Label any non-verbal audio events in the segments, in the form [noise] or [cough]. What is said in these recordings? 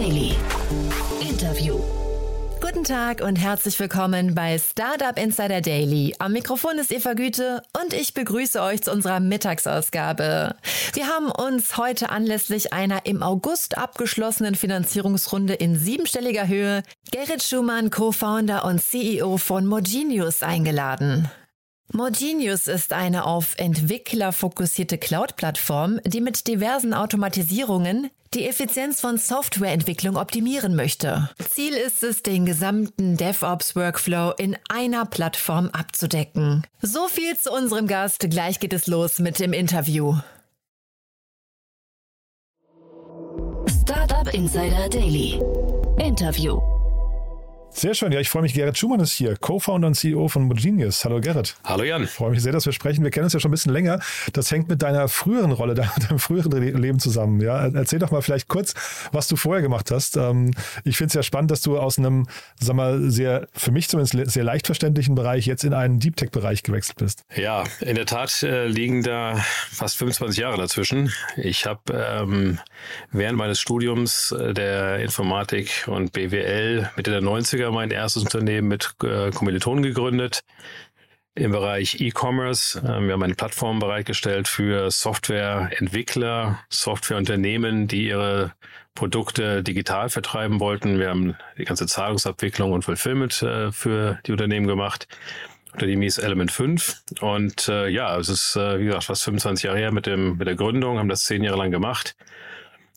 Daily. Interview. Guten Tag und herzlich willkommen bei Startup Insider Daily. Am Mikrofon ist Eva Güte und ich begrüße euch zu unserer Mittagsausgabe. Wir haben uns heute anlässlich einer im August abgeschlossenen Finanzierungsrunde in siebenstelliger Höhe Gerrit Schumann, Co-Founder und CEO von Mogenius eingeladen. Mogenius ist eine auf Entwickler fokussierte Cloud-Plattform, die mit diversen Automatisierungen die Effizienz von Softwareentwicklung optimieren möchte. Ziel ist es, den gesamten DevOps-Workflow in einer Plattform abzudecken. So viel zu unserem Gast. Gleich geht es los mit dem Interview. Startup Insider Daily. Interview. Sehr schön. Ja, ich freue mich. Gerrit Schumann ist hier, Co-Founder und CEO von Mogenius. Hallo Gerrit. Hallo Jan. Ich freue mich sehr, dass wir sprechen. Wir kennen uns ja schon ein bisschen länger. Das hängt mit deiner früheren Rolle, [laughs] deinem früheren Leben zusammen. Ja, erzähl doch mal vielleicht kurz, was du vorher gemacht hast. Ähm, ich finde es ja spannend, dass du aus einem, sag mal, sehr, für mich zumindest sehr leicht verständlichen Bereich jetzt in einen Deep Tech Bereich gewechselt bist. Ja, in der Tat äh, liegen da fast 25 Jahre dazwischen. Ich habe ähm, während meines Studiums äh, der Informatik und BWL Mitte der 90er 90er mein erstes Unternehmen mit äh, Kommilitonen gegründet im Bereich E-Commerce. Ähm, wir haben eine Plattform bereitgestellt für Softwareentwickler, Softwareunternehmen, die ihre Produkte digital vertreiben wollten. Wir haben die ganze Zahlungsabwicklung und Fulfillment äh, für die Unternehmen gemacht. Unternehmen hieß Element 5. Und äh, ja, es ist, äh, wie gesagt, fast 25 Jahre her mit, dem, mit der Gründung, haben das zehn Jahre lang gemacht.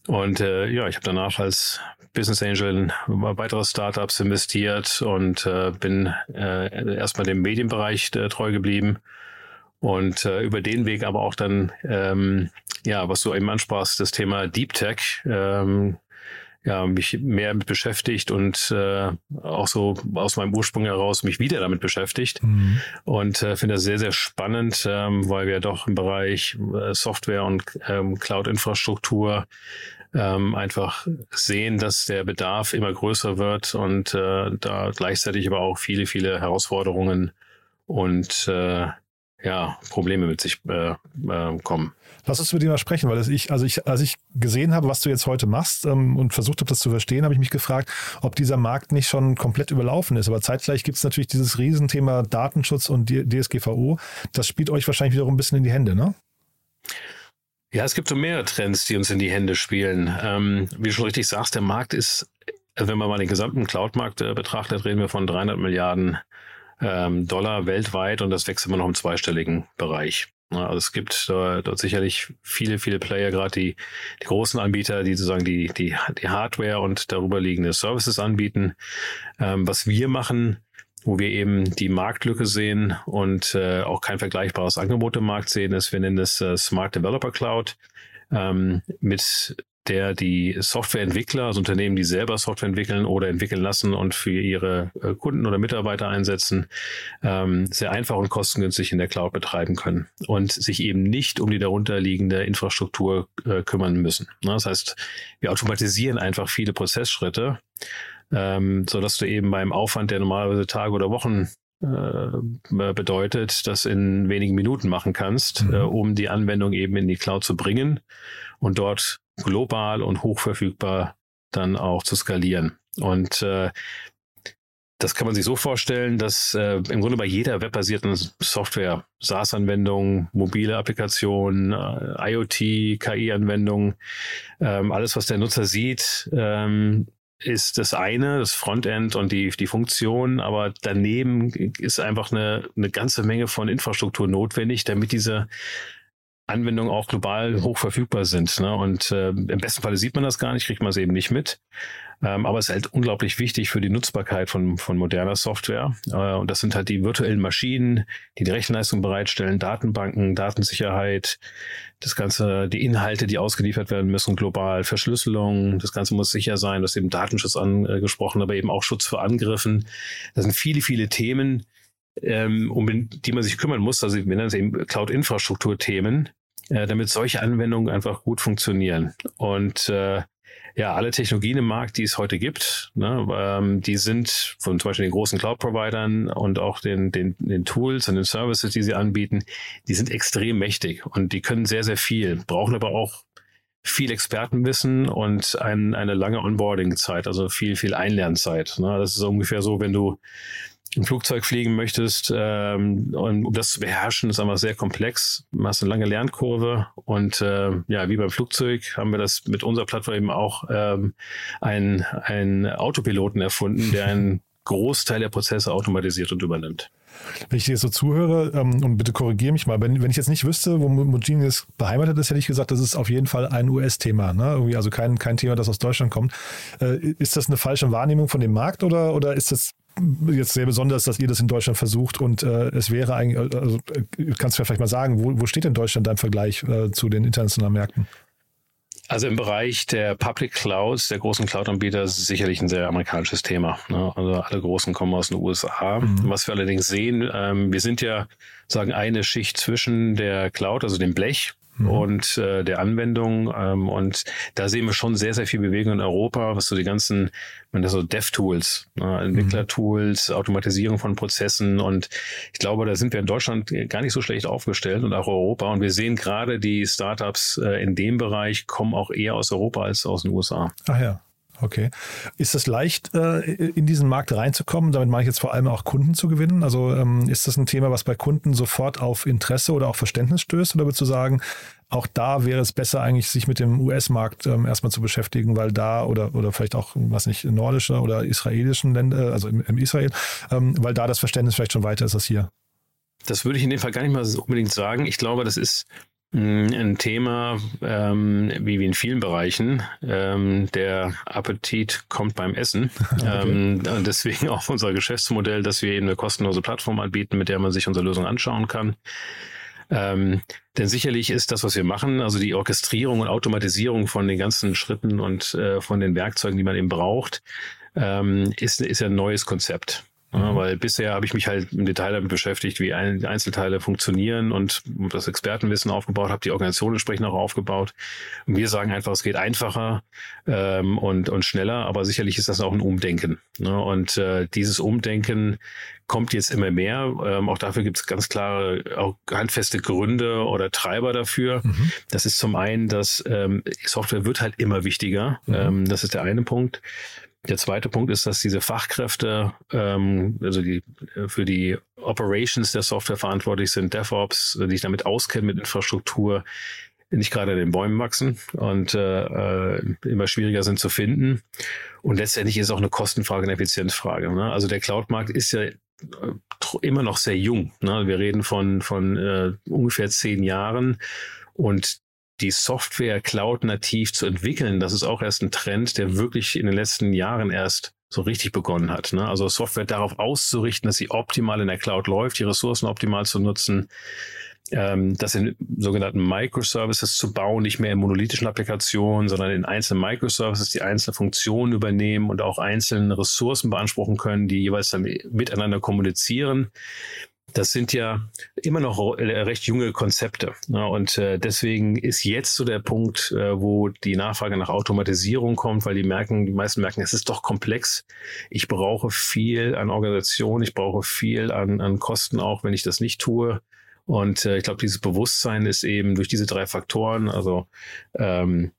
Und äh, ja, ich habe danach als Business Angel in weitere Startups investiert und äh, bin äh, erstmal dem Medienbereich äh, treu geblieben und äh, über den Weg aber auch dann, ähm, ja, was du eben ansprachst, das Thema Deep Tech, ähm, ja, mich mehr mit beschäftigt und äh, auch so aus meinem Ursprung heraus mich wieder damit beschäftigt. Mhm. Und äh, finde das sehr, sehr spannend, ähm, weil wir doch im Bereich äh, Software und ähm, Cloud-Infrastruktur ähm, einfach sehen, dass der Bedarf immer größer wird und äh, da gleichzeitig aber auch viele, viele Herausforderungen und äh, ja, Probleme mit sich äh, äh, kommen. Lass uns über die mal sprechen, weil ich, also ich, als ich gesehen habe, was du jetzt heute machst ähm, und versucht habe, das zu verstehen, habe ich mich gefragt, ob dieser Markt nicht schon komplett überlaufen ist. Aber zeitgleich gibt es natürlich dieses Riesenthema Datenschutz und DSGVO. Das spielt euch wahrscheinlich wiederum ein bisschen in die Hände, ne? Ja, es gibt so mehrere Trends, die uns in die Hände spielen. Ähm, wie du schon richtig sagst, der Markt ist, wenn man mal den gesamten Cloud-Markt äh, betrachtet, reden wir von 300 Milliarden ähm, Dollar weltweit und das wächst immer noch im zweistelligen Bereich. Also es gibt äh, dort sicherlich viele, viele Player, gerade die, die großen Anbieter, die sozusagen die, die, die Hardware und darüber liegende Services anbieten. Ähm, was wir machen, wo wir eben die Marktlücke sehen und äh, auch kein vergleichbares Angebot im Markt sehen, ist, wir nennen das äh, Smart Developer Cloud, ähm, mit der die Softwareentwickler, also Unternehmen, die selber Software entwickeln oder entwickeln lassen und für ihre äh, Kunden oder Mitarbeiter einsetzen, ähm, sehr einfach und kostengünstig in der Cloud betreiben können und sich eben nicht um die darunterliegende Infrastruktur äh, kümmern müssen. Das heißt, wir automatisieren einfach viele Prozessschritte ähm, so dass du eben beim Aufwand, der normalerweise Tage oder Wochen äh, bedeutet, das in wenigen Minuten machen kannst, mhm. äh, um die Anwendung eben in die Cloud zu bringen und dort global und hochverfügbar dann auch zu skalieren. Und äh, das kann man sich so vorstellen, dass äh, im Grunde bei jeder webbasierten Software, SaaS-Anwendung, mobile Applikation, äh, IoT, KI-Anwendung, ähm, alles, was der Nutzer sieht, ähm, ist das eine, das Frontend und die, die Funktion, aber daneben ist einfach eine, eine ganze Menge von Infrastruktur notwendig, damit diese Anwendungen auch global hoch verfügbar sind. Ne? Und äh, im besten Falle sieht man das gar nicht, kriegt man es eben nicht mit. Ähm, aber es ist halt unglaublich wichtig für die Nutzbarkeit von, von moderner Software. Äh, und das sind halt die virtuellen Maschinen, die die Rechenleistung bereitstellen, Datenbanken, Datensicherheit, das Ganze, die Inhalte, die ausgeliefert werden müssen, global, Verschlüsselung, das Ganze muss sicher sein, das ist eben Datenschutz angesprochen, aber eben auch Schutz vor Angriffen. Das sind viele, viele Themen, ähm, um die man sich kümmern muss. Also wir nennen es eben Cloud-Infrastruktur-Themen, äh, damit solche Anwendungen einfach gut funktionieren. Und äh, ja, alle Technologien im Markt, die es heute gibt, ne, ähm, die sind von zum Beispiel den großen Cloud-Providern und auch den, den, den Tools und den Services, die sie anbieten, die sind extrem mächtig und die können sehr, sehr viel, brauchen aber auch viel Expertenwissen und ein, eine lange Onboarding-Zeit, also viel, viel Einlernzeit. Ne? Das ist ungefähr so, wenn du ein Flugzeug fliegen möchtest, ähm, und um das zu beherrschen, ist einfach sehr komplex. Du hast eine lange Lernkurve und äh, ja, wie beim Flugzeug haben wir das mit unserer Plattform eben auch ähm, einen, einen Autopiloten erfunden, der einen [laughs] Großteil der Prozesse automatisiert und übernimmt. Wenn ich dir so zuhöre, ähm, und bitte korrigiere mich mal, wenn, wenn ich jetzt nicht wüsste, wo Mojini beheimatet ist, hätte ich gesagt, das ist auf jeden Fall ein US-Thema. Ne? Irgendwie also kein, kein Thema, das aus Deutschland kommt. Äh, ist das eine falsche Wahrnehmung von dem Markt oder, oder ist das jetzt sehr besonders, dass ihr das in Deutschland versucht und äh, es wäre eigentlich, also, äh, kannst du ja vielleicht mal sagen, wo, wo steht denn Deutschland im Vergleich äh, zu den internationalen Märkten? Also im Bereich der Public Clouds, der großen Cloud-Anbieter, ist sicherlich ein sehr amerikanisches Thema. Ne? Also alle großen kommen aus den USA. Mhm. Was wir allerdings sehen, ähm, wir sind ja sagen eine Schicht zwischen der Cloud, also dem Blech mhm. und äh, der Anwendung. Ähm, und da sehen wir schon sehr, sehr viel Bewegung in Europa, was so die ganzen, man das so Dev-Tools, ne, Entwickler-Tools, Automatisierung von Prozessen. Und ich glaube, da sind wir in Deutschland gar nicht so schlecht aufgestellt und auch Europa. Und wir sehen gerade die Startups äh, in dem Bereich kommen auch eher aus Europa als aus den USA. Ach ja. Okay. Ist es leicht, äh, in diesen Markt reinzukommen? Damit meine ich jetzt vor allem auch Kunden zu gewinnen. Also ähm, ist das ein Thema, was bei Kunden sofort auf Interesse oder auch Verständnis stößt? Oder würdest du sagen, auch da wäre es besser eigentlich, sich mit dem US-Markt ähm, erstmal zu beschäftigen, weil da oder, oder vielleicht auch, was nicht, nordischer oder israelischen Länder, also im, im Israel, ähm, weil da das Verständnis vielleicht schon weiter ist als hier. Das würde ich in dem Fall gar nicht mal unbedingt sagen. Ich glaube, das ist ein Thema, ähm, wie, wie in vielen Bereichen. Ähm, der Appetit kommt beim Essen. [laughs] Okay. Ähm, und deswegen [laughs] auch unser Geschäftsmodell, dass wir eben eine kostenlose Plattform anbieten, mit der man sich unsere Lösung anschauen kann. Ähm, denn sicherlich ist das, was wir machen, also die Orchestrierung und Automatisierung von den ganzen Schritten und äh, von den Werkzeugen, die man eben braucht, ähm, ist, ist ja ein neues Konzept. Ja, mhm. weil bisher habe ich mich halt im Detail damit beschäftigt, wie ein, Einzelteile funktionieren und das Expertenwissen aufgebaut, habe die Organisation entsprechend auch aufgebaut. Und wir sagen einfach, es geht einfacher ähm, und, und schneller, aber sicherlich ist das auch ein Umdenken. Ne? Und äh, dieses Umdenken kommt jetzt immer mehr. Ähm, auch dafür gibt es ganz klare, auch handfeste Gründe oder Treiber dafür. Mhm. Das ist zum einen, dass ähm, Software wird halt immer wichtiger. Mhm. Ähm, das ist der eine Punkt. Der zweite Punkt ist, dass diese Fachkräfte, ähm, also die für die Operations der Software verantwortlich sind, DevOps, die sich damit auskennen mit Infrastruktur, nicht gerade in den Bäumen wachsen und äh, äh, immer schwieriger sind zu finden. Und letztendlich ist es auch eine Kostenfrage, eine Effizienzfrage. Ne? Also der Cloud-Markt ist ja äh, immer noch sehr jung. Ne? Wir reden von, von äh, ungefähr zehn Jahren. Und die Software Cloud nativ zu entwickeln, das ist auch erst ein Trend, der wirklich in den letzten Jahren erst so richtig begonnen hat. Ne? Also Software darauf auszurichten, dass sie optimal in der Cloud läuft, die Ressourcen optimal zu nutzen, ähm, das in sogenannten Microservices zu bauen, nicht mehr in monolithischen Applikationen, sondern in einzelnen Microservices, die einzelne Funktionen übernehmen und auch einzelne Ressourcen beanspruchen können, die jeweils dann miteinander kommunizieren das sind ja immer noch recht junge Konzepte. Ne? Und äh, deswegen ist jetzt so der Punkt, äh, wo die Nachfrage nach Automatisierung kommt, weil die merken, die meisten merken, es ist doch komplex. Ich brauche viel an Organisation, ich brauche viel an, an Kosten auch, wenn ich das nicht tue. Und äh, ich glaube, dieses Bewusstsein ist eben durch diese drei Faktoren, also ähm,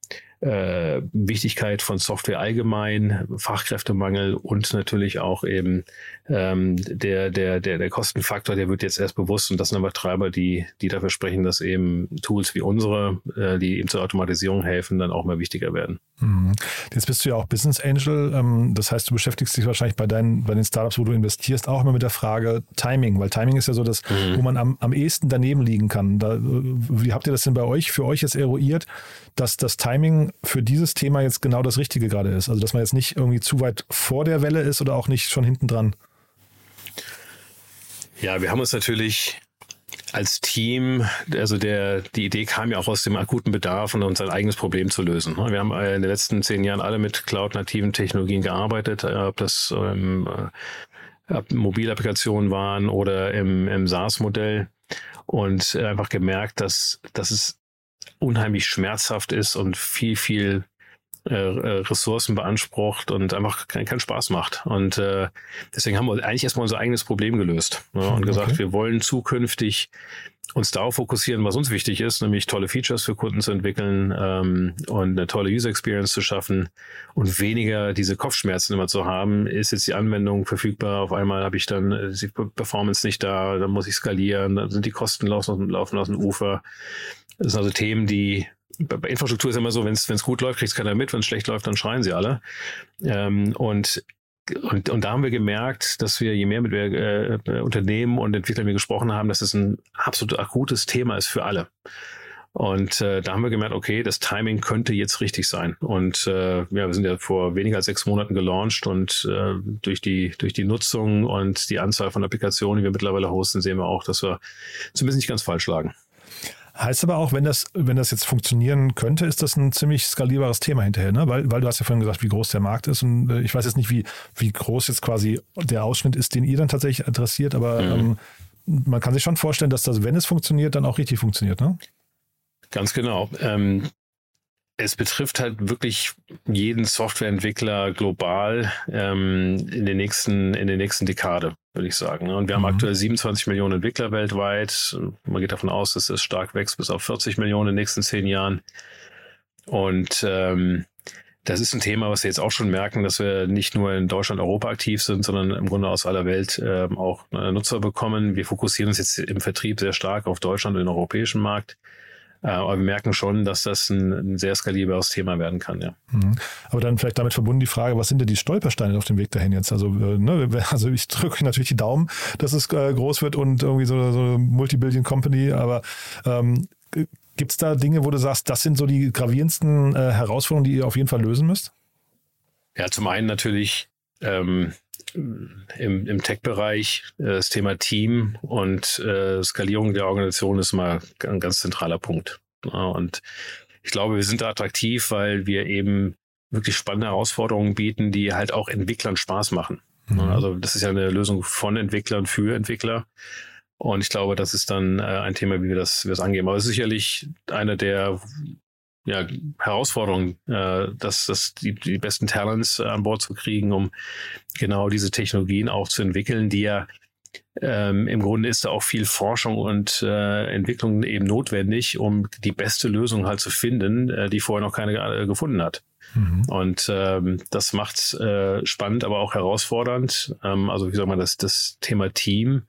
äh, Wichtigkeit von Software allgemein, Fachkräftemangel und natürlich auch eben ähm, der, der, der, der Kostenfaktor, der wird jetzt erst bewusst und das sind aber Treiber, die, die dafür sprechen, dass eben Tools wie unsere, äh, die eben zur Automatisierung helfen, dann auch mehr wichtiger werden. Mhm. Jetzt bist du ja auch Business Angel, ähm, das heißt, du beschäftigst dich wahrscheinlich bei deinen, bei den Startups, wo du investierst, auch immer mit der Frage Timing, weil Timing ist ja so das, mhm. wo man am, am ehesten daneben liegen kann. Da, wie habt ihr das denn bei euch, für euch jetzt eruiert, dass das Timing für dieses Thema jetzt genau das Richtige gerade ist? Also, dass man jetzt nicht irgendwie zu weit vor der Welle ist oder auch nicht schon hinten dran? Ja, wir haben uns natürlich als Team, also der, die Idee kam ja auch aus dem akuten Bedarf und unser eigenes Problem zu lösen. Wir haben in den letzten zehn Jahren alle mit cloud-nativen Technologien gearbeitet, äh, ob das ähm, äh, Mobilapplikationen waren oder im, im SaaS-Modell und einfach gemerkt, dass, dass es unheimlich schmerzhaft ist und viel, viel äh, äh, Ressourcen beansprucht und einfach keinen kein Spaß macht. Und äh, deswegen haben wir eigentlich erstmal unser eigenes Problem gelöst ne, und okay. gesagt, wir wollen zukünftig uns darauf fokussieren, was uns wichtig ist, nämlich tolle Features für Kunden zu entwickeln ähm, und eine tolle User Experience zu schaffen und weniger diese Kopfschmerzen immer zu haben. Ist jetzt die Anwendung verfügbar? Auf einmal habe ich dann äh, die Performance nicht da, dann muss ich skalieren, dann sind die Kosten laufen, laufen aus dem Ufer. Das sind also Themen, die bei Infrastruktur ist immer so, wenn es gut läuft, kriegt es keiner mit, wenn es schlecht läuft, dann schreien sie alle. Ähm, und und, und da haben wir gemerkt, dass wir, je mehr mit äh, Unternehmen und Entwicklern wir gesprochen haben, dass es ein absolut akutes Thema ist für alle. Und äh, da haben wir gemerkt, okay, das Timing könnte jetzt richtig sein. Und äh, ja, wir sind ja vor weniger als sechs Monaten gelauncht und äh, durch die durch die Nutzung und die Anzahl von Applikationen, die wir mittlerweile hosten, sehen wir auch, dass wir zumindest nicht ganz falsch lagen. Heißt aber auch, wenn das, wenn das jetzt funktionieren könnte, ist das ein ziemlich skalierbares Thema hinterher, ne? Weil, weil du hast ja vorhin gesagt, wie groß der Markt ist und äh, ich weiß jetzt nicht, wie, wie groß jetzt quasi der Ausschnitt ist, den ihr dann tatsächlich adressiert, aber mhm. ähm, man kann sich schon vorstellen, dass das, wenn es funktioniert, dann auch richtig funktioniert, ne? Ganz genau. Ähm, es betrifft halt wirklich jeden Softwareentwickler global ähm, in, den nächsten, in der nächsten Dekade, würde ich sagen. Und wir haben mhm. aktuell 27 Millionen Entwickler weltweit. Man geht davon aus, dass es stark wächst bis auf 40 Millionen in den nächsten zehn Jahren. Und ähm, das ist ein Thema, was wir jetzt auch schon merken, dass wir nicht nur in Deutschland, Europa aktiv sind, sondern im Grunde aus aller Welt äh, auch Nutzer bekommen. Wir fokussieren uns jetzt im Vertrieb sehr stark auf Deutschland und den europäischen Markt. Äh, aber wir merken schon, dass das ein, ein sehr skalierbares Thema werden kann, ja. Mhm. Aber dann vielleicht damit verbunden die Frage, was sind denn die Stolpersteine auf dem Weg dahin jetzt? Also, äh, ne, [laughs] also ich drücke natürlich die Daumen, dass es äh, groß wird und irgendwie so, so eine Multibillion Company, aber ähm, Gibt es da Dinge, wo du sagst, das sind so die gravierendsten äh, Herausforderungen, die ihr auf jeden Fall lösen müsst? Ja, zum einen natürlich ähm, im, im Tech-Bereich äh, das Thema Team und äh, Skalierung der Organisation ist mal ein ganz zentraler Punkt. Ja, und ich glaube, wir sind da attraktiv, weil wir eben wirklich spannende Herausforderungen bieten, die halt auch Entwicklern Spaß machen. Mhm. Also das ist ja eine Lösung von Entwicklern für Entwickler. Und ich glaube, das ist dann äh, ein Thema, wie wir das, wie wir das angehen. Aber sicherlich eine der ja, Herausforderung, äh, dass, dass die, die besten Talents an Bord zu kriegen, um genau diese Technologien auch zu entwickeln, die ja ähm, im Grunde ist da auch viel Forschung und äh, Entwicklung eben notwendig, um die beste Lösung halt zu finden, äh, die vorher noch keine äh, gefunden hat. Mhm. Und ähm, das macht äh, spannend, aber auch herausfordernd. Ähm, also wie soll man das, das Thema Team.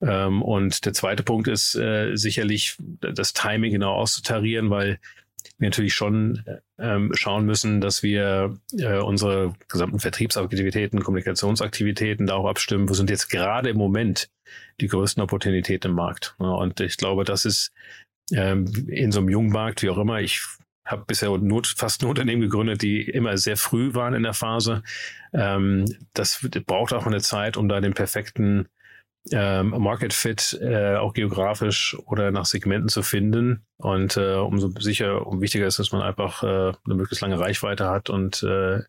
Ähm, und der zweite Punkt ist äh, sicherlich das Timing genau auszutarieren, weil wir natürlich schon ähm, schauen müssen, dass wir äh, unsere gesamten Vertriebsaktivitäten, Kommunikationsaktivitäten darauf abstimmen, wo sind jetzt gerade im Moment die größten Opportunitäten im Markt. Ja, und ich glaube, das ist ähm, in so einem jungen Markt, wie auch immer, ich habe bisher Not, fast ein Unternehmen gegründet, die immer sehr früh waren in der Phase. Ähm, das braucht auch eine Zeit, um da den perfekten ähm, Market Fit äh, auch geografisch oder nach Segmenten zu finden. Und äh, umso sicher, um wichtiger ist, dass man einfach äh, eine möglichst lange Reichweite hat. Und äh,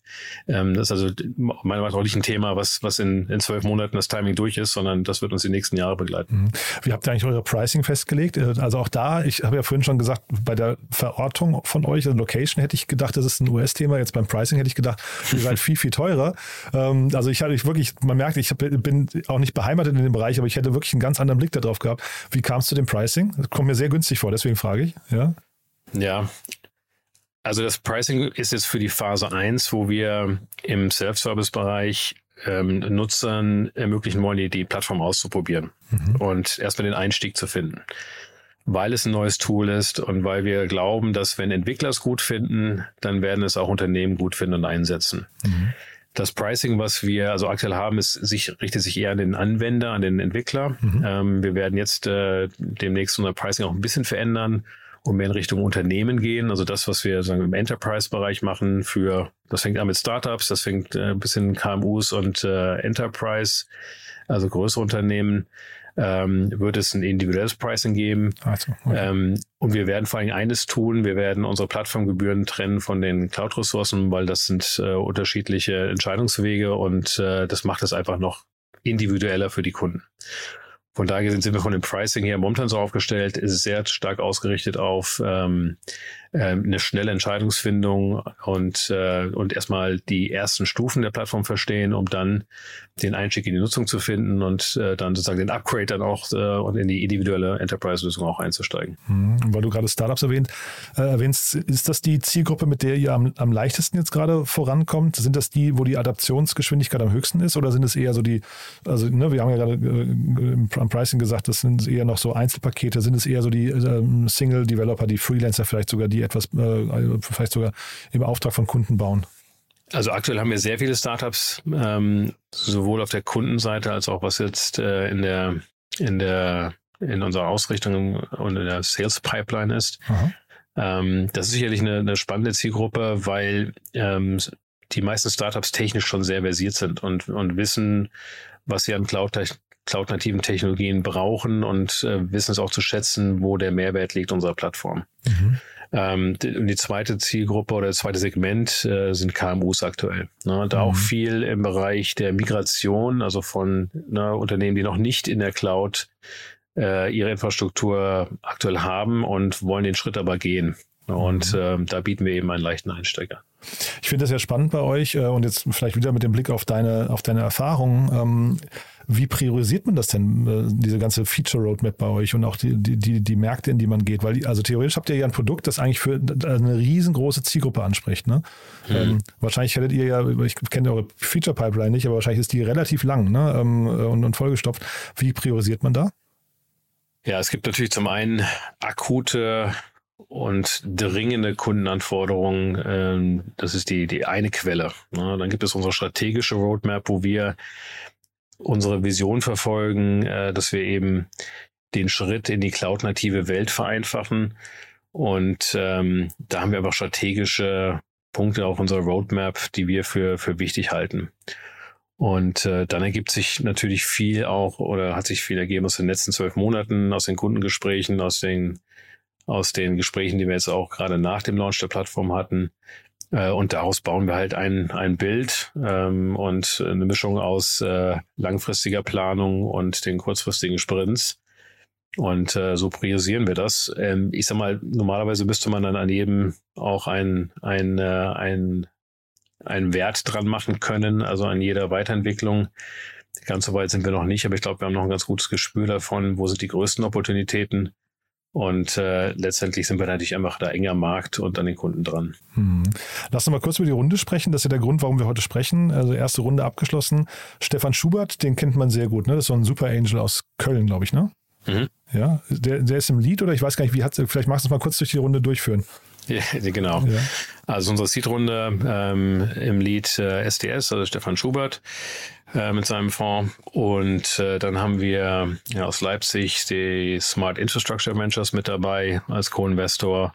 ähm, das ist also meiner Meinung nach auch nicht ein Thema, was, was in, in zwölf Monaten das Timing durch ist, sondern das wird uns die nächsten Jahre begleiten. Mhm. Wie habt ihr eigentlich eure Pricing festgelegt? Äh, also auch da, ich habe ja vorhin schon gesagt, bei der Verortung von euch, also Location, hätte ich gedacht, das ist ein US-Thema. Jetzt beim Pricing hätte ich gedacht, ihr seid viel, viel teurer. [laughs] Ähm, also ich hatte wirklich, man merkt, ich hab, bin auch nicht beheimatet in dem Bereich, aber ich hätte wirklich einen ganz anderen Blick darauf gehabt. Wie kam es zu dem Pricing? Das kommt mir sehr günstig vor, deswegen frage ich ich. Ja. Ja. Also das Pricing ist jetzt für die Phase 1, wo wir im Self-Service-Bereich ähm, Nutzern ermöglichen wollen, die, die Plattform auszuprobieren mhm. und erstmal den Einstieg zu finden. Weil es ein neues Tool ist und weil wir glauben, dass wenn Entwickler es gut finden, dann werden es auch Unternehmen gut finden und einsetzen. Mhm. Das Pricing, was wir also aktuell haben, ist, sich, richtet sich eher an den Anwender, an den Entwickler. Mhm. Ähm, wir werden jetzt äh, demnächst unser Pricing auch ein bisschen verändern und mehr in Richtung Unternehmen gehen. Also das, was wir sagen, im Enterprise-Bereich machen für, das fängt an mit Startups, das fängt äh, ein bisschen KMUs und äh, Enterprise, also größere Unternehmen ähm, wird es ein individuelles Pricing geben. Also, okay. ähm, und wir werden vor allem eines tun, wir werden unsere Plattformgebühren trennen von den Cloud-Ressourcen, weil das sind äh, unterschiedliche Entscheidungswege und äh, das macht es einfach noch individueller für die Kunden. Von daher sind wir von dem Pricing her momentan so aufgestellt, ist sehr stark ausgerichtet auf ähm, eine schnelle Entscheidungsfindung und, äh, und erstmal die ersten Stufen der Plattform verstehen, um dann den Einstieg in die Nutzung zu finden und äh, dann sozusagen den Upgrade dann auch äh, und in die individuelle Enterprise-Lösung auch einzusteigen. Mhm. Weil du gerade Startups erwähnt, äh, erwähnst, ist das die Zielgruppe, mit der ihr am, am leichtesten jetzt gerade vorankommt? Sind das die, wo die Adaptionsgeschwindigkeit am höchsten ist oder sind es eher so die, also ne, wir haben ja gerade äh, am Pricing gesagt, das sind eher noch so Einzelpakete, sind es eher so die äh, Single-Developer, die Freelancer vielleicht sogar, die etwas, äh, vielleicht sogar im Auftrag von Kunden bauen? Also aktuell haben wir sehr viele Startups, ähm, sowohl auf der Kundenseite als auch was jetzt äh, in der in der in unserer Ausrichtung und in der Sales Pipeline ist. Ähm, das ist sicherlich eine, eine spannende Zielgruppe, weil ähm, die meisten Startups technisch schon sehr versiert sind und, und wissen, was sie an Cloud cloud-nativen Technologien brauchen und äh, wissen es auch zu schätzen, wo der Mehrwert liegt unserer Plattform. Mhm. Ähm, die, die, zweite Zielgruppe oder das zweite Segment äh, sind KMUs aktuell. Ne? Da mhm. auch viel im Bereich der Migration, also von ne, Unternehmen, die noch nicht in der Cloud äh, ihre Infrastruktur aktuell haben und wollen den Schritt aber gehen. Und äh, da bieten wir eben einen leichten Einsteiger. Ich finde das ja spannend bei euch äh, und jetzt vielleicht wieder mit dem Blick auf deine, auf deine Erfahrungen. Ähm, wie priorisiert man das denn, äh, diese ganze Feature Roadmap bei euch und auch die, die, die Märkte, in die man geht? Weil, also theoretisch habt ihr ja ein Produkt, das eigentlich für eine riesengroße Zielgruppe anspricht. Ne? Mhm. Ähm, wahrscheinlich hättet ihr ja, ich kenne eure Feature Pipeline nicht, aber wahrscheinlich ist die relativ lang ne? Ähm, und, und vollgestopft. Wie priorisiert man da? Ja, es gibt natürlich zum einen akute und dringende Kundenanforderungen. Ähm, das ist die, die eine Quelle. Ne? Dann gibt es unsere strategische Roadmap, wo wir unsere Vision verfolgen, äh, dass wir eben den Schritt in die cloud-native Welt vereinfachen. Und ähm, da haben wir einfach strategische Punkte auf unserer Roadmap, die wir für, für wichtig halten. Und äh, dann ergibt sich natürlich viel auch oder hat sich viel ergeben aus den letzten zwölf Monaten, aus den Kundengesprächen, aus den, aus den Gesprächen, die wir jetzt auch gerade nach dem Launch der Plattform hatten. Äh, und daraus bauen wir halt ein, ein Bild ähm, und eine Mischung aus äh, langfristiger Planung und den kurzfristigen Sprints. Und äh, so priorisieren wir das. Ähm, ich sag mal, normalerweise müsste man dann an jedem auch ein, ein, äh, ein, einen Wert dran machen können, also an jeder Weiterentwicklung. Ganz so weit sind wir noch nicht, aber ich glaube, wir haben noch ein ganz gutes Gespür davon, wo sind die größten Opportunitäten und äh, letztendlich sind wir natürlich einfach da enger Markt und an den Kunden dran. Hm. Lass uns mal kurz über die Runde sprechen. Das ist ja der Grund, warum wir heute sprechen. Also erste Runde abgeschlossen. Stefan Schubert, den kennt man sehr gut. Ne? Das ist so ein Super Angel aus Köln, glaube ich, ne? Mhm. Ja, der, der ist im Lied oder ich weiß gar nicht, wie hat Vielleicht magst du es mal kurz durch die Runde durchführen. Ja, [laughs] genau. Ja. Also unsere Seed-Runde ähm, im Lied äh, SDS, also Stefan Schubert äh, mit seinem Fonds. Und äh, dann haben wir ja, aus Leipzig die Smart Infrastructure Ventures mit dabei als Co-Investor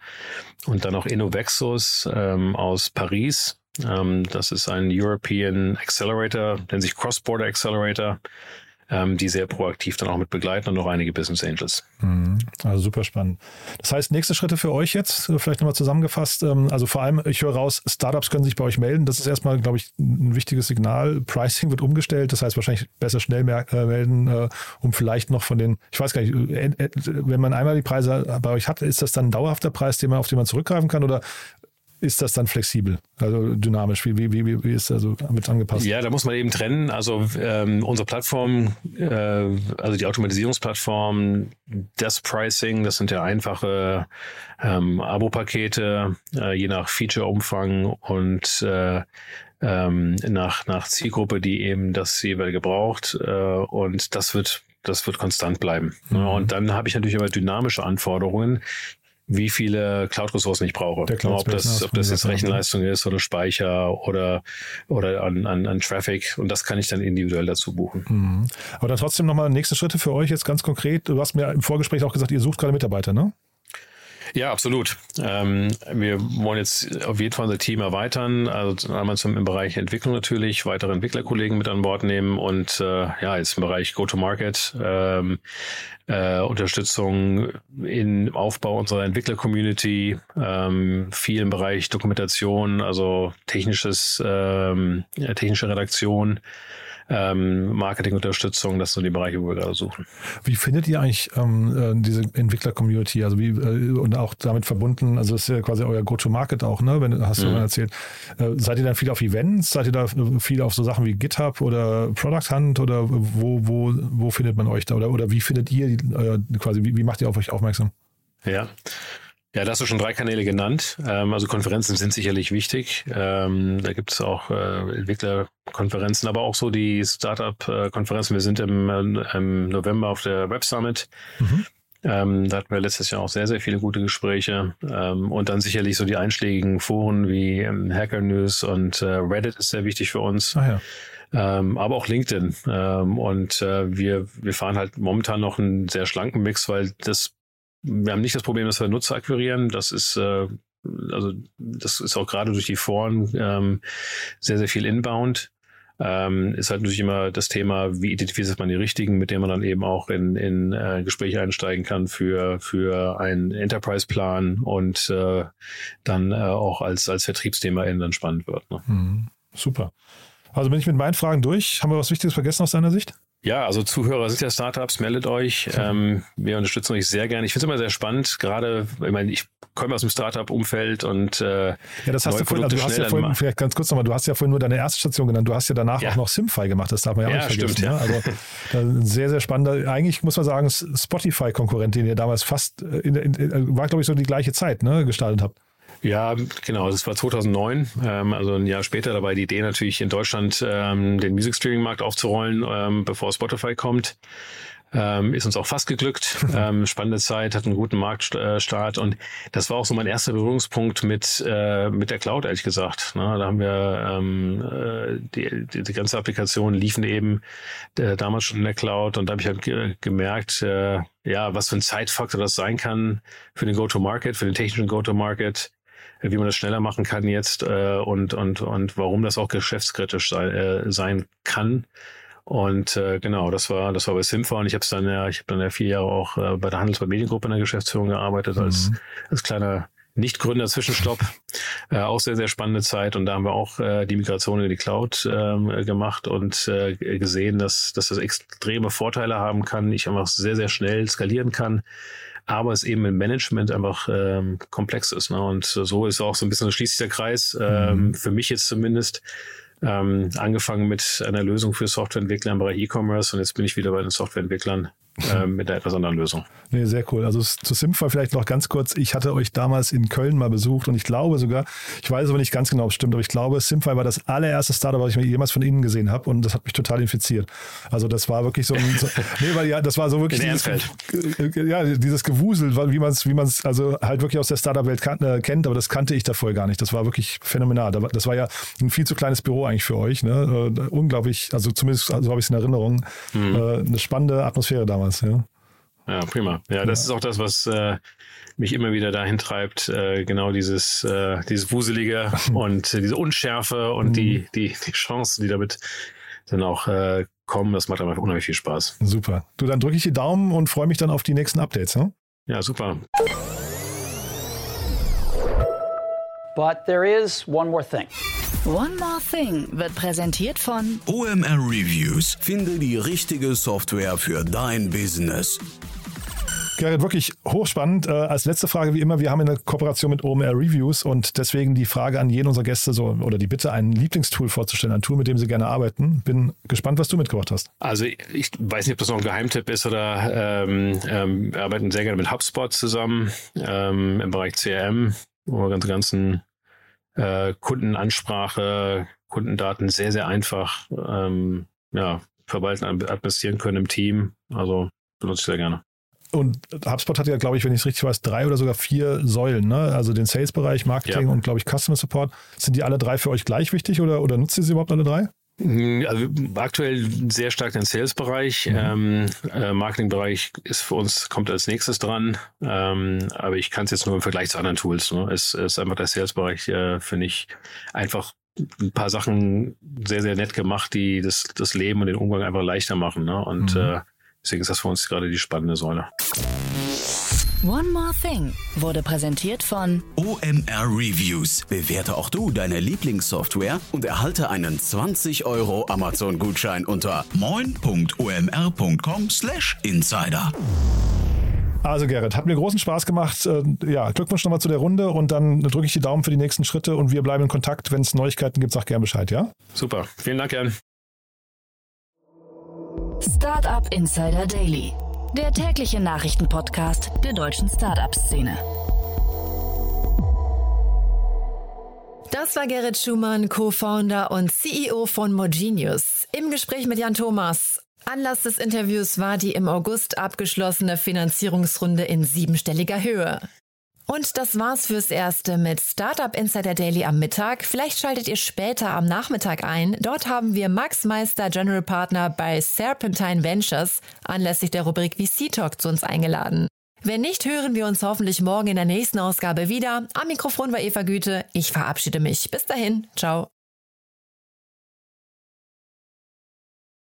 und dann auch Innovexus ähm, aus Paris. Ähm, das ist ein European Accelerator, nennt sich Cross-Border Accelerator ähm, die sehr proaktiv dann auch mit begleiten und noch einige Business Angels. Mhm. Also super spannend. Das heißt, nächste Schritte für euch jetzt, äh, vielleicht nochmal zusammengefasst. Ähm, also vor allem, ich höre raus, Startups können sich bei euch melden. Das ist erstmal, glaube ich, ein wichtiges Signal. Pricing wird umgestellt. Das heißt wahrscheinlich besser schnell äh, melden, äh, um vielleicht noch von den, ich weiß gar nicht, wenn man einmal die Preise bei euch hat, ist das dann ein dauerhafter Preis, den man, auf den man zurückgreifen kann oder ist das dann flexibel, also dynamisch? Wie, wie, wie, wie ist das also mit angepasst? Ja, da muss man eben trennen. Also ähm, unsere Plattform, äh, also die Automatisierungsplattform, das Pricing, das sind ja einfache ähm, Abo-Pakete, äh, je nach Feature-Umfang und äh, ähm, nach, nach Zielgruppe, die eben das jeweilige braucht. Äh, und das wird das wird konstant bleiben. Mhm. Und dann habe ich natürlich aber dynamische Anforderungen, wie viele Cloud-Ressourcen ich brauche. ob das, ob das jetzt Rechenleistung ist oder Speicher oder, oder an, an, an Traffic. Und das kann ich dann individuell dazu buchen. Mhm. Aber dann trotzdem nochmal nächste Schritte für euch jetzt ganz konkret. Du hast mir im Vorgespräch auch gesagt, ihr sucht gerade Mitarbeiter, ne? Ja, absolut. Ähm, wir wollen jetzt auf jeden Fall unser Team erweitern. Also einmal zum, im Bereich Entwicklung natürlich, weitere Entwicklerkollegen mit an Bord nehmen und äh, ja, jetzt im Bereich Go-to-Market, ähm, äh, Unterstützung im Aufbau unserer Entwickler-Community, ähm, viel im Bereich Dokumentation, also technisches, ähm, technische Redaktion ähm, Marketingunterstützung. Das sind die Bereiche, wo wir gerade suchen. Wie findet ihr eigentlich ähm, äh, diese Entwickler-Community? Also wie äh, und auch damit verbunden, also das ist ja quasi euer Go-to-Market auch, ne? Wenn hast du mhm. erzählt. Äh, seid ihr dann viel auf Events? Seid ihr da viel auf so Sachen wie GitHub oder Product Hunt oder wo, wo, wo findet man euch da? Oder, oder wie findet ihr äh, quasi, wie, wie macht ihr auf euch aufmerksam? Ja. Ja, da hast du schon drei Kanäle genannt. Ähm, also Konferenzen sind sicherlich wichtig. Ähm, da gibt es auch äh, Entwicklerkonferenzen, aber auch so die Startup-Konferenzen. Wir sind im, äh, im, November auf der Web Summit. Mhm. Ähm, da hatten wir letztes Jahr auch sehr, sehr viele gute Gespräche. Ähm, und dann sicherlich so die einschlägigen Foren wie ähm, Hacker News und äh, Reddit ist sehr wichtig für uns. Ah, ja. Ähm, aber auch LinkedIn. Ähm, und äh, wir, wir fahren halt momentan noch einen sehr schlanken Mix, weil das wir haben nicht das Problem, dass wir Nutzer akquirieren. Das ist äh, also das ist auch gerade durch die Foren ähm, sehr, sehr viel inbound. Ähm, ist halt natürlich immer das Thema, wie identifiziert man die richtigen, mit denen man dann eben auch in, in äh, Gespräche einsteigen kann für, für einen Enterprise-Plan und äh, dann äh, auch als, als Vertriebsthema dann spannend wird. Ne? Mhm. Super. Also bin ich mit meinen Fragen durch. Haben wir was Wichtiges vergessen aus deiner Sicht? Ja, also Zuhörer sind ja Startups, meldet euch. Ähm, wir unterstützen euch sehr gerne. Ich finde es immer sehr spannend, gerade, ich meine, ich komme aus dem Startup-Umfeld und äh, Ja, das hast du vorhin, also du hast ja vorhin, vielleicht ganz kurz nochmal, du hast ja vorhin nur deine erste Station genannt, du hast ja danach ja. auch noch Simfy gemacht, das darf man ja, ja auch nicht vergessen. Stimmt, ja. Also [laughs] sehr, sehr spannender, eigentlich muss man sagen, Spotify-Konkurrent, den ihr damals fast, äh, in, in, in, war glaube ich so die gleiche Zeit ne, gestartet habt. Ja, genau. Das war 2009, ähm, also ein Jahr später. Dabei die Idee natürlich in Deutschland ähm, den Music Streaming Markt aufzurollen, ähm, bevor Spotify kommt. Ähm, ist uns auch fast geglückt. [laughs] Ähm, spannende Zeit, hat einen guten Marktstart und das war auch so mein erster Berührungspunkt mit äh, mit der Cloud, ehrlich gesagt. Ne? Da haben wir ähm, äh, die, die, die ganze Applikation liefen eben äh, damals schon in der Cloud und da habe ich halt ge gemerkt, äh, ja, was für ein Zeitfaktor das sein kann für den Go-to-Market, für den technischen Go-to-Market wie man das schneller machen kann jetzt äh, und, und, und warum das auch geschäftskritisch sei, äh, sein kann. Und äh, genau, das war das war bei Simfa und ich habe dann ja, ich habe dann ja vier Jahre auch äh, bei der Handelsblatt Mediengruppe in der Geschäftsführung gearbeitet mhm. als als kleiner nicht-Gründer-Zwischenstopp. [laughs] äh, auch sehr, sehr spannende Zeit. Und da haben wir auch äh, die Migration in die Cloud äh, gemacht und äh, gesehen, dass, dass das extreme Vorteile haben kann. Ich einfach sehr, sehr schnell skalieren kann aber es eben im Management einfach ähm, komplex ist. Ne? Und so ist auch so ein bisschen, schließt sich der Kreis, ähm, mhm. für mich jetzt zumindest, ähm, angefangen mit einer Lösung für Softwareentwickler im Bereich E-Commerce und jetzt bin ich wieder bei den Softwareentwicklern äh, mit einer etwas anderen Lösung. Nee, sehr cool. Also zu Simfa vielleicht noch ganz kurz. Ich hatte euch damals in Köln mal besucht und ich glaube sogar, ich weiß aber nicht ganz genau, ob es stimmt, aber ich glaube, Simfa war das allererste Startup, was ich mir jemals von innen gesehen habe und das hat mich total infiziert. Also das war wirklich so ein, so, [laughs] nee, weil ja, das war so wirklich dieses, ja, dieses Gewusel, wie man es, wie man es also halt wirklich aus der Startup-Welt äh, kennt, aber das kannte ich davor gar nicht. Das war wirklich phänomenal. Das war ja ein viel zu kleines Büro eigentlich für euch. Ne? Äh, unglaublich, also zumindest so habe ich es in Erinnerung. Mhm. Äh, eine spannende Atmosphäre damals. Ja. Ja, prima. Ja, das ja. ist auch das, was äh, mich immer wieder dahin treibt, äh, genau dieses, äh, dieses Wuselige [laughs] und äh, diese Unschärfe und mhm. die, die, die Chancen, die damit dann auch äh, kommen. Das macht einfach unheimlich viel Spaß. Super. Du, dann drücke ich die Daumen und freue mich dann auf die nächsten Updates. Ne? Ja, super. But there is one more thing. One More Thing wird präsentiert von OMR Reviews. Finde die richtige Software für dein Business. Gerrit, wirklich hochspannend. Äh, als letzte Frage wie immer, wir haben eine Kooperation mit OMR Reviews und deswegen die Frage an jeden unserer Gäste so, oder die Bitte, ein Lieblingstool vorzustellen, ein Tool, mit dem sie gerne arbeiten. Bin gespannt, was du mitgebracht hast. Also ich weiß nicht, ob das noch ein Geheimtipp ist oder ähm, ähm, wir arbeiten sehr gerne mit HubSpot zusammen ähm, im Bereich CRM, wo wir ganze ganzen äh, Kundenansprache, Kundendaten sehr, sehr einfach ähm, ja, verwalten, administrieren können im Team. Also benutze ich sehr gerne. Und HubSpot hat ja, glaube ich, wenn ich es richtig weiß, drei oder sogar vier Säulen, ne? Also den Sales-Bereich, Marketing ja. und, glaube ich, Customer Support. Sind die alle drei für euch gleich wichtig oder, oder nutzt ihr sie überhaupt alle drei? Hm, also aktuell sehr stark den Sales-Bereich. Mhm. Ähm, äh, Marketing-Bereich ist für uns, kommt als nächstes dran. Ähm, aber ich kann es jetzt nur im Vergleich zu anderen Tools. Ne? Es ist einfach der Sales-Bereich, äh, finde ich, einfach ein paar Sachen sehr, sehr nett gemacht, die das, das Leben und den Umgang einfach leichter machen. Ne? Und mhm. äh, deswegen ist das für uns gerade die spannende Säule. One More Thing wurde präsentiert von OMR Reviews. Bewerte auch du deine Lieblingssoftware und erhalte einen 20 Euro Amazon-Gutschein unter moin.omr.com/insider. Also Gerrit, hat mir großen Spaß gemacht. Äh, ja, Glückwunsch nochmal zu der Runde und dann drücke ich die Daumen für die nächsten Schritte und wir bleiben in Kontakt. Wenn es Neuigkeiten gibt, sag gerne Bescheid, ja? Super. Vielen Dank, Jan. Startup Insider Daily, der tägliche Nachrichtenpodcast der deutschen Startup-Szene. Das war Gerrit Schumann, Co-Founder und CEO von Mogenius, im Gespräch mit Jan Thomas. Anlass des Interviews war die im August abgeschlossene Finanzierungsrunde in siebenstelliger Höhe. Und das war's fürs Erste mit Startup Insider Daily am Mittag. Vielleicht schaltet ihr später am Nachmittag ein. Dort haben wir Max Meister, General Partner bei Serpentine Ventures, anlässlich der Rubrik VC Talk zu uns eingeladen. Wenn nicht, hören wir uns hoffentlich morgen in der nächsten Ausgabe wieder. Am Mikrofon war Eva Güte. Ich verabschiede mich. Bis dahin. Ciao.